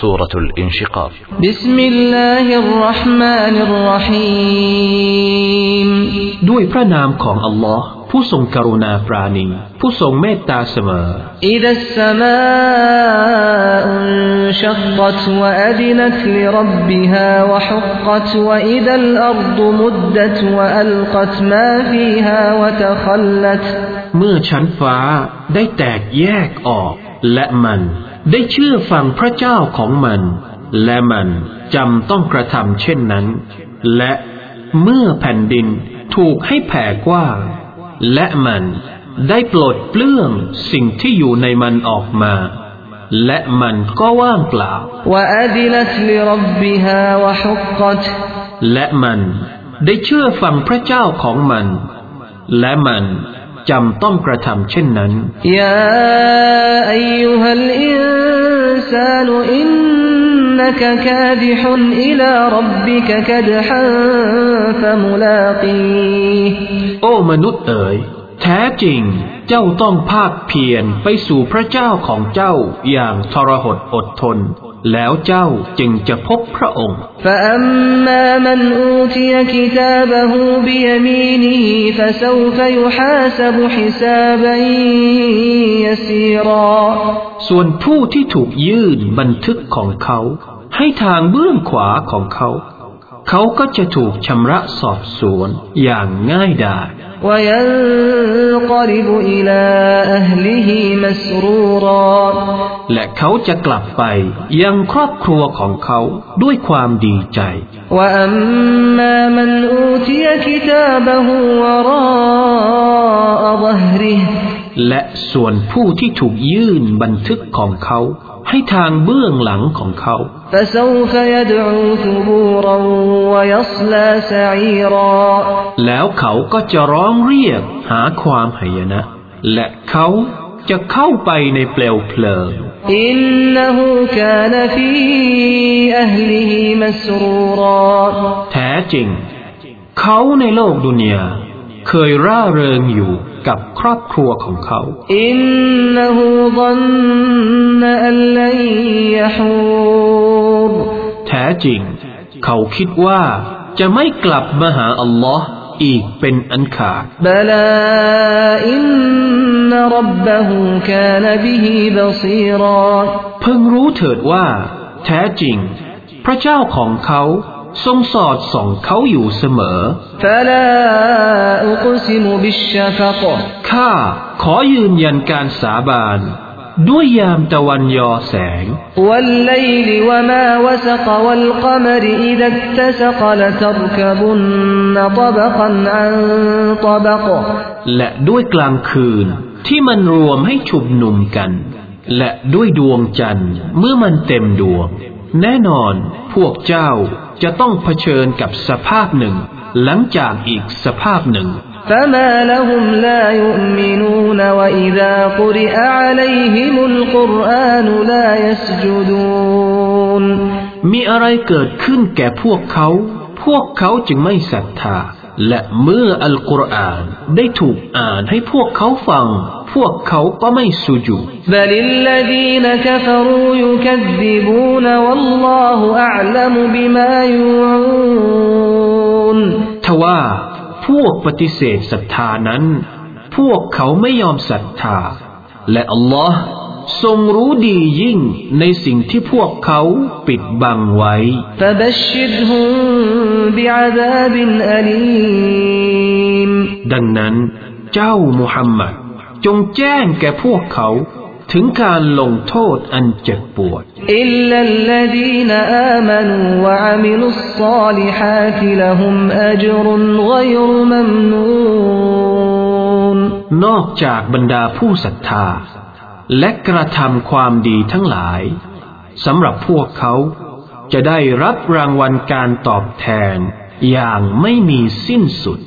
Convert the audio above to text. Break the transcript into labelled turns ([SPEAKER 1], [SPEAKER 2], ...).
[SPEAKER 1] سورة الانشقاق
[SPEAKER 2] بسم الله الرحمن الرحيم
[SPEAKER 3] ด้วยพระนามของอัลลอฮ์ผู้ทรงกรุณาปราณี ผู้ทรงเมตตาเสมอ
[SPEAKER 2] إذا السماء انشقت وأذنت لربها وحقت وإذا الأرض مدت وألقت ما فيها وتخلت
[SPEAKER 3] เมื่อชั้นฟ้าได้แตกแยกออก และมัน ได้เชื่อฟังพระเจ้าของมัน และมันจำต้องกระทำเช่นนั้น และเมื่อแผ่นดินถูกให้แผ่กว้างและมันได้ปลดเปลื้องสิ่งที่อยู่ในมันออกมา และมันก็ว่างเปล่าและมันได้เชื่อฟังพระเจ้าของมัน และมัน จำต้องกระทำเช่นนั้น
[SPEAKER 2] ยาอายุฮัลอินซาลอินนักกาดิฮุนอิลารับบิกกดฮันฟะมุลาตี
[SPEAKER 3] โอ้มนุษย์เอ๋ยแท้จริงเจ้าต้องภาคเพียรไปสู่พระเจ้าของเจ้าอย่างทรหดอดทน แล้วเจ้าจึงจะพบพระองค์ส่วนผู้ที่ถูกยื่นบันทึกของเขา ให้ทางเบื้องขวาของเขา เขาก็จะถูกชำระสอบสวนอย่างง่ายดาย
[SPEAKER 2] وينقلب إلى أهله مسرورا
[SPEAKER 3] และเขาจะกลับไปยังครอบครัวของเขาด้วยความดีใจ
[SPEAKER 2] وأما من أوتي كتابه وراء ظهره
[SPEAKER 3] และส่วนผู้ที่ถูกยื่นบันทึกของเขา ให้ทางเบื้องหลังของเขา แล้วเขาก็จะร้องเรียกหาความหายนะ และเขาจะเข้าไปในเปลวเพลิง
[SPEAKER 2] อินนหูกานฟีอัลลิมัสรูร
[SPEAKER 3] แท้จริง เขาในโลกดุนยา เคยร่าเริงอยู่กับครอบครัวของเขา
[SPEAKER 2] อินนหูดันนัลลยฮูร
[SPEAKER 3] แท้จริง เขาคิดว่าจะไม่กลับมาหาอัลลอฮ์อีกเป็นอันขาด
[SPEAKER 2] บลาอินนรับบะฮูกานบิฮิบซีรอ
[SPEAKER 3] เพิ่งรู้เถิดว่า แท้จริง พระเจ้าของเขา ทรงสอดส่องเขาอยู่เสมอข้าขอยืนยันการสาบานด้วยยามตะวันยอแสง และด้วยกลางคืนที่มันรวมให้ชุมนุมกัน และด้วยดวงจันทร์เมื่อมันเต็มดวง แน่นอนพวกเจ้าจะต้องเผชิญกับสภาพหนึ่ง หลังจากอีกสภาพหนึ่ง
[SPEAKER 2] فما لهم لا يؤمنون وإذا قرئ عليهم القرآن لا يسجدون
[SPEAKER 3] มีอะไรเกิดขึ้นแก่พวกเขา พวกเขาจึงไม่ศรัทธา และเมื่ออัลกุรอานได้ถูกอ่านให้พวกเขาฟัง พวกเขาก็ไม่สุญู
[SPEAKER 2] บลลลดีนกฟรูยุคซิบูนวัลลอฮุอัลมบิมายูน
[SPEAKER 3] ทว่าพวกปฏิเสธศรัทธานั้น พวกเขาไม่ยอมศรัทธา และอัลลอฮ์ทรงรู้ดียิ่งในสิ่งที่พวกเขาปิดบังไว้ดังนั้นเจ้ามุฮัมมัด จงแจ้งแก่พวกเขาถึงการลงโทษอันเจ็บปวด
[SPEAKER 2] อิลลัลลดีนอามานวะอามิลุสซาลิฮาติละฮุมอัจรุนไกรมัมนูน
[SPEAKER 3] นอกจากบรรดาผู้ศรัทธา และกระทำความดีทั้งหลายสำหรับพวกเขาจะได้รับรางวัลการตอบแทนอย่างไม่มีสิ้นสุด